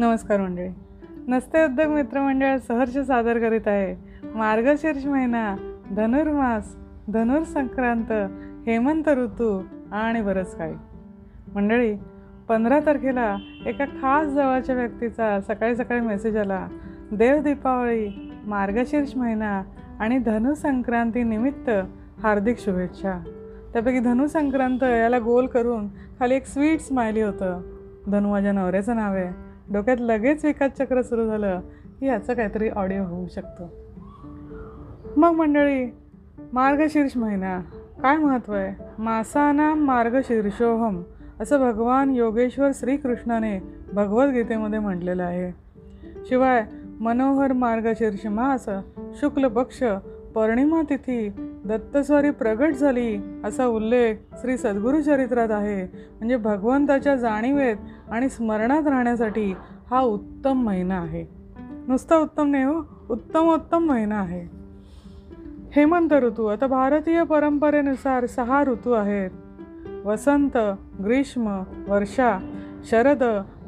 नमस्कार मंडळी. नसते उद्योग मित्रमंडळ सहर्ष सादर करीत आहे. मार्गशीर्ष महिना धनुर्मास धनुर संक्रांत हेमंत ऋतू आणि बरंच काही मंडळी पंधरा तारखेला एका खास जवळच्या व्यक्तीचा सकाळी सकाळी मेसेज आला. देव दीपावली मार्गशीर्ष महिना आणि धनुसंक्रांतीनिमित्त हार्दिक शुभेच्छा. त्यापैकी धनुसंक्रांत याला गोल करून खाली एक स्वीट स्माइली होतं. धनु माझ्या नवऱ्याचं नाव आहे. डोक्यात लगेच एकाच चक्र सुरू झालं की याचं काहीतरी ऑडिओ होऊ शकतो. मग मंडळी मार्गशीर्ष महिना. काय महत्त्व आहे? मासाना मार्गशीर्षोहम असं भगवान योगेश्वर श्रीकृष्णाने भगवद्गीतेमध्ये म्हटलेलं आहे. शिवाय मनोहर मार्गशीर्ष मास शुक्ल पक्ष पौर्णिमा तिथी दत्तस्वारी प्रगट झाली असा उल्लेख श्री सद्गुरू चरित्रात आहे. म्हणजे भगवंताच्या जाणीवेत आणि स्मरणात राहण्यासाठी हा उत्तम महिना आहे. नुसता उत्तम नाही हो उत्तमोत्तम महिना आहे. हेमंत ऋतू आता भारतीय परंपरेनुसार सहा ऋतू आहेत. वसंत ग्रीष्म वर्षा शरद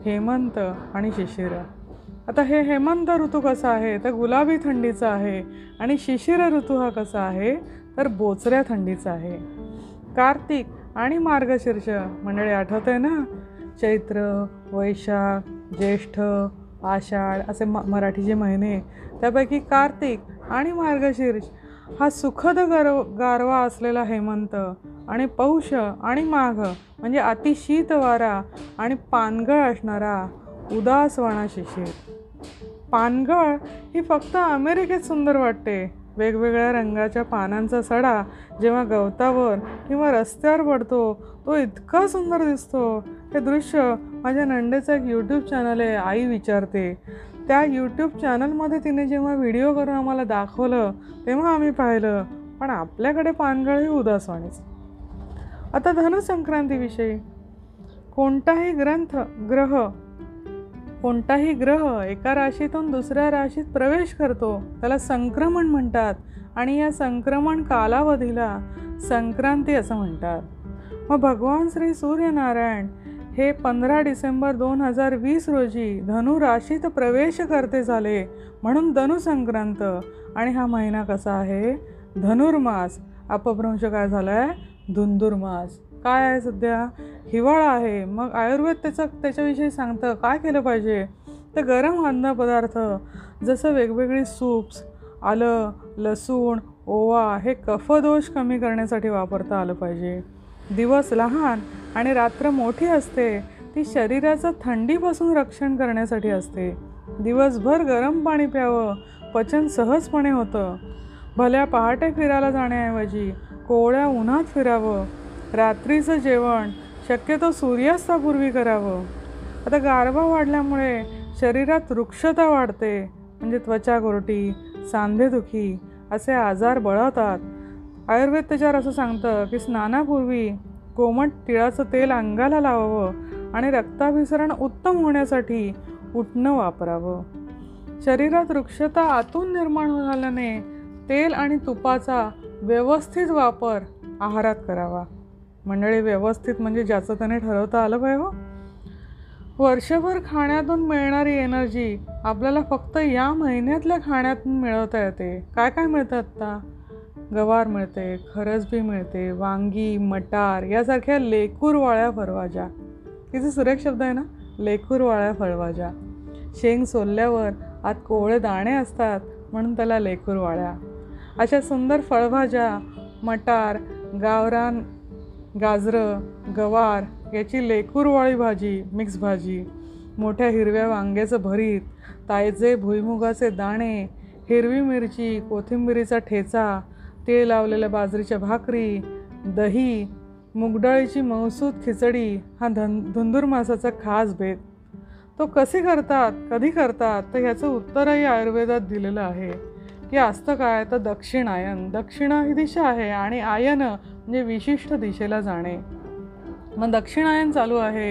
हेमंत आणि शिशिरा. आता हे हेमंत ऋतू कसा आहे? तर गुलाबी थंडीचा आहे. आणि शिशिर ऋतू हा कसा आहे? तर बोचऱ्या थंडीचा आहे. कार्तिक आणि मार्गशीर्ष मंडळी आठवत आहे ना? चैत्र वैशाख ज्येष्ठ आषाढ असे म मराठीचे महिने त्यापैकी कार्तिक आणि मार्गशीर्ष हा सुखद गर गारवा असलेला हेमंत आणि पौष आणि माघ म्हणजे अतिशीत वारा आणि पानगळ असणारा उदासवाणा शिशिर पानगळ ही फक्त अमेरिकेत सुंदर वाटते. वेगवेगळ्या रंगाच्या पानांचा सडा जेव्हा गवतावर किंवा रस्त्यावर पडतो तो इतका सुंदर दिसतो. हे दृश्य माझ्या नंडेचं एक यूट्यूब चॅनल आहे आई विचारते. त्या यूट्यूब चॅनलमध्ये तिने जेव्हा व्हिडिओ करून आम्हाला दाखवलं तेव्हा आम्ही पाहिलं पण आपल्याकडे पानगळ ही उदासवाणीच आता धनुसंक्रांतीविषयी. कोणताही ग्रंथ ग्रह कोणताही ग्रह एका राशीतून दुसऱ्या राशीत प्रवेश करतो त्याला संक्रमण म्हणतात आणि या संक्रमण कालावधीला संक्रांती असं म्हणतात. मग भगवान श्री सूर्यनारायण हे पंधरा डिसेंबर दोन हजार वीस रोजी धनु राशीत प्रवेश करते झाले म्हणून धनुसंक्रांत आणि हा महिना कसा आहे? धनुर्मास. अपभ्रंश काय झाला आहे धुंदुर्मास. काय आहे सध्या? हिवाळा आहे. मग आयुर्वेद त्याचं त्याच्याविषयी सांगतं. काय केलं पाहिजे? तर गरम अन्न पदार्थ जसं वेगवेगळी सूप्स आलं लसूण ओवा हे कफदोष कमी करण्यासाठी वापरता आलं पाहिजे. दिवस लहान आणि रात्र मोठी असते. ती शरीराचं थंडीपासून रक्षण करण्यासाठी असते. दिवसभर गरम पाणी प्यावं पचन सहजपणे होतं. भल्या पहाटे फिरायला जाण्याऐवजी कोवळ्या उन्हात फिरावं रात्रीचं जेवण. शक्यतो सूर्यास्तापूर्वी करावं. आता गारवा वाढल्यामुळे शरीरात वृक्षता वाढते. म्हणजे त्वचा गोरटी सांधेदुखी असे आजार बळवतात. आयुर्वेद त्याच्यावर असं सांगतं की स्नानापूर्वी कोमट तिळाचं तेल अंगाला लावावं आणि रक्ताभिसरण उत्तम होण्यासाठी उठणं वापरावं. शरीरात वृक्षता आतून निर्माण झाल्याने तेल आणि तुपाचा व्यवस्थित वापर आहारात करावा. मंडळी व्यवस्थित म्हणजे ज्याचं त्याने ठरवता आलं पाहिजे हो. वर्षभर खाण्यातून मिळणारी एनर्जी आपल्याला फक्त या महिन्यातल्या खाण्यातून मिळवता येते. काय काय मिळतं आत्ता? गवार मिळते खरसबी मिळते वांगी मटार यासारख्या लेकूरवाळ्या फळभाज्या. किती सुरेख शब्द आहे ना? लेकूरवाळ्या फळभाज्या. शेंग सोलल्यावर आत कोवळे दाणे असतात म्हणून त्याला लेकूरवाळ्या अशा सुंदर फळभाज्या मटार गावरान गाजरं गवार याची लेकूरवाळी भाजी मिक्स भाजी मोठ्या हिरव्या वांग्याचं भरीत तायचे भुईमुगाचे दाणे हिरवी मिरची कोथिंबिरीचा ठेचा तेल लावलेल्या बाजरीच्या भाकरी दही मुगडाळीची मौसूद खिचडी हा धन धुंदूर मासाचा खास भेद. तो कसे करतात कधी करतात तर ह्याचं उत्तरही आयुर्वेदात दिलेलं आहे. की असतं काय तर दक्षिणायन दक्षिण ही दिशा आहे आणि आयन म्हणजे विशिष्ट दिशेला जाणे. मग दक्षिणायन चालू आहे.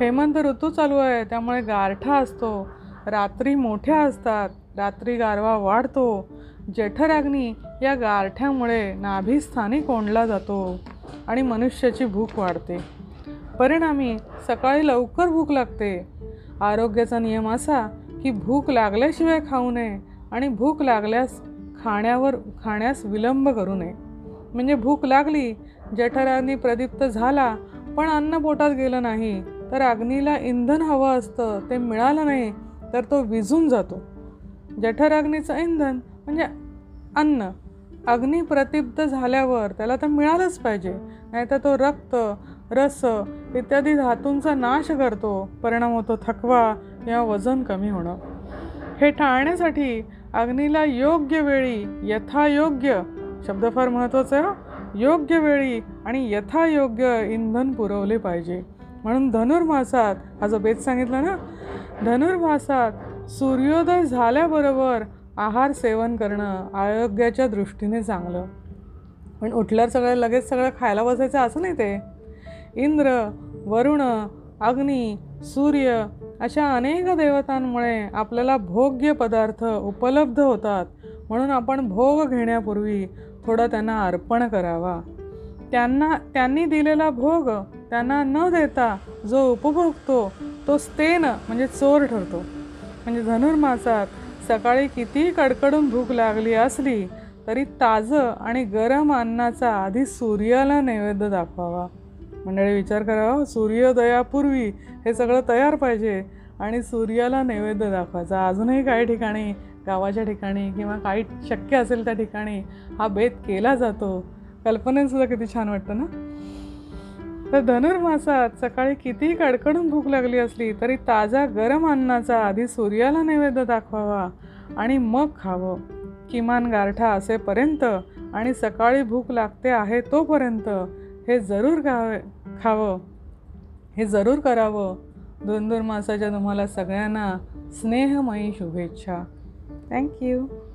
हेमंत ऋतू चालू आहे. त्यामुळे गारठा असतो. रात्री मोठ्या असतात. रात्री गारवा वाढतो. जठराग्नी या गारठ्यामुळे नाभीस्थानी कोंडला जातो आणि मनुष्याची भूक वाढते. परिणामी सकाळी लवकर भूक लागते. आरोग्याचा नियम असा की भूक लागल्याशिवाय खाऊ नये आणि भूक लागल्यास खाण्यावर खाण्यास विलंब करू नये. म्हणजे भूक लागली जठराग्नी प्रदीप्त झाला पण अन्न पोटात गेलं नाही. तर अग्नीला इंधन हवं असतं ते मिळालं नाही तर तो विझून जातो. जठराग्नीचं इंधन म्हणजे अन्न. अग्नी प्रदीप्त झाल्यावर त्याला तर मिळालंच पाहिजे नाहीतर तो रक्त रस इत्यादी धातूंचा नाश करतो परिणाम होतो थकवा किंवा वजन कमी होणं. हे टाळण्यासाठी अग्नीला योग्य वेळी यथायोग्य शब्द फार महत्त्वाचा आहे योग्य वेळी आणि यथायोग्य इंधन पुरवले पाहिजे. म्हणून धनुर्मासात हा जो बेत सांगितला ना धनुर्मासात सूर्योदय झाल्याबरोबर आहार सेवन करणं आरोग्याच्या दृष्टीने चांगलं. पण उठल्यावर सगळं लगेच सगळं खायला बसायचं असं नाही ते. इंद्र वरुण अग्नी सूर्य अशा अनेक देवतांमुळे आपल्याला भोग्य पदार्थ उपलब्ध होतात. म्हणून आपण भोग घेण्यापूर्वी थोडं त्यांना अर्पण करावा. त्यांना त्यांनी दिलेला भोग त्यांना न देता जो उपभोगतो तो स्तेन म्हणजे चोर ठरतो. म्हणजे धनुर्मासात सकाळी कितीही कडकडून भूक लागली असली तरी ताजं आणि गरम अन्नाचा आधी सूर्याला नैवेद्य दाखवावा. मंडळी विचार करावा सूर्योदयापूर्वी हे सगळं तयार पाहिजे आणि सूर्याला नैवेद्य दाखवायचा. अजूनही काही ठिकाणी गावाच्या ठिकाणी किंवा काही शक्य असेल त्या ठिकाणी हा बेत केला जातो. कल्पनेसुद्धा किती छान वाटतं ना? तर धनुर्मासात सकाळी कितीही कडकडून भूक लागली असली तरी ताजा गरम अन्नाचा आधी सूर्याला नैवेद्य दाखवावा आणि मग खावं. किमान गारठा असेपर्यंत आणि सकाळी भूक लागते आहे तोपर्यंत हे जरूर गावे खावं. हे जरूर करावं. धुंदुर्मासाच्या तुम्हाला सगळ्यांना स्नेहमयी शुभेच्छा. Thank you.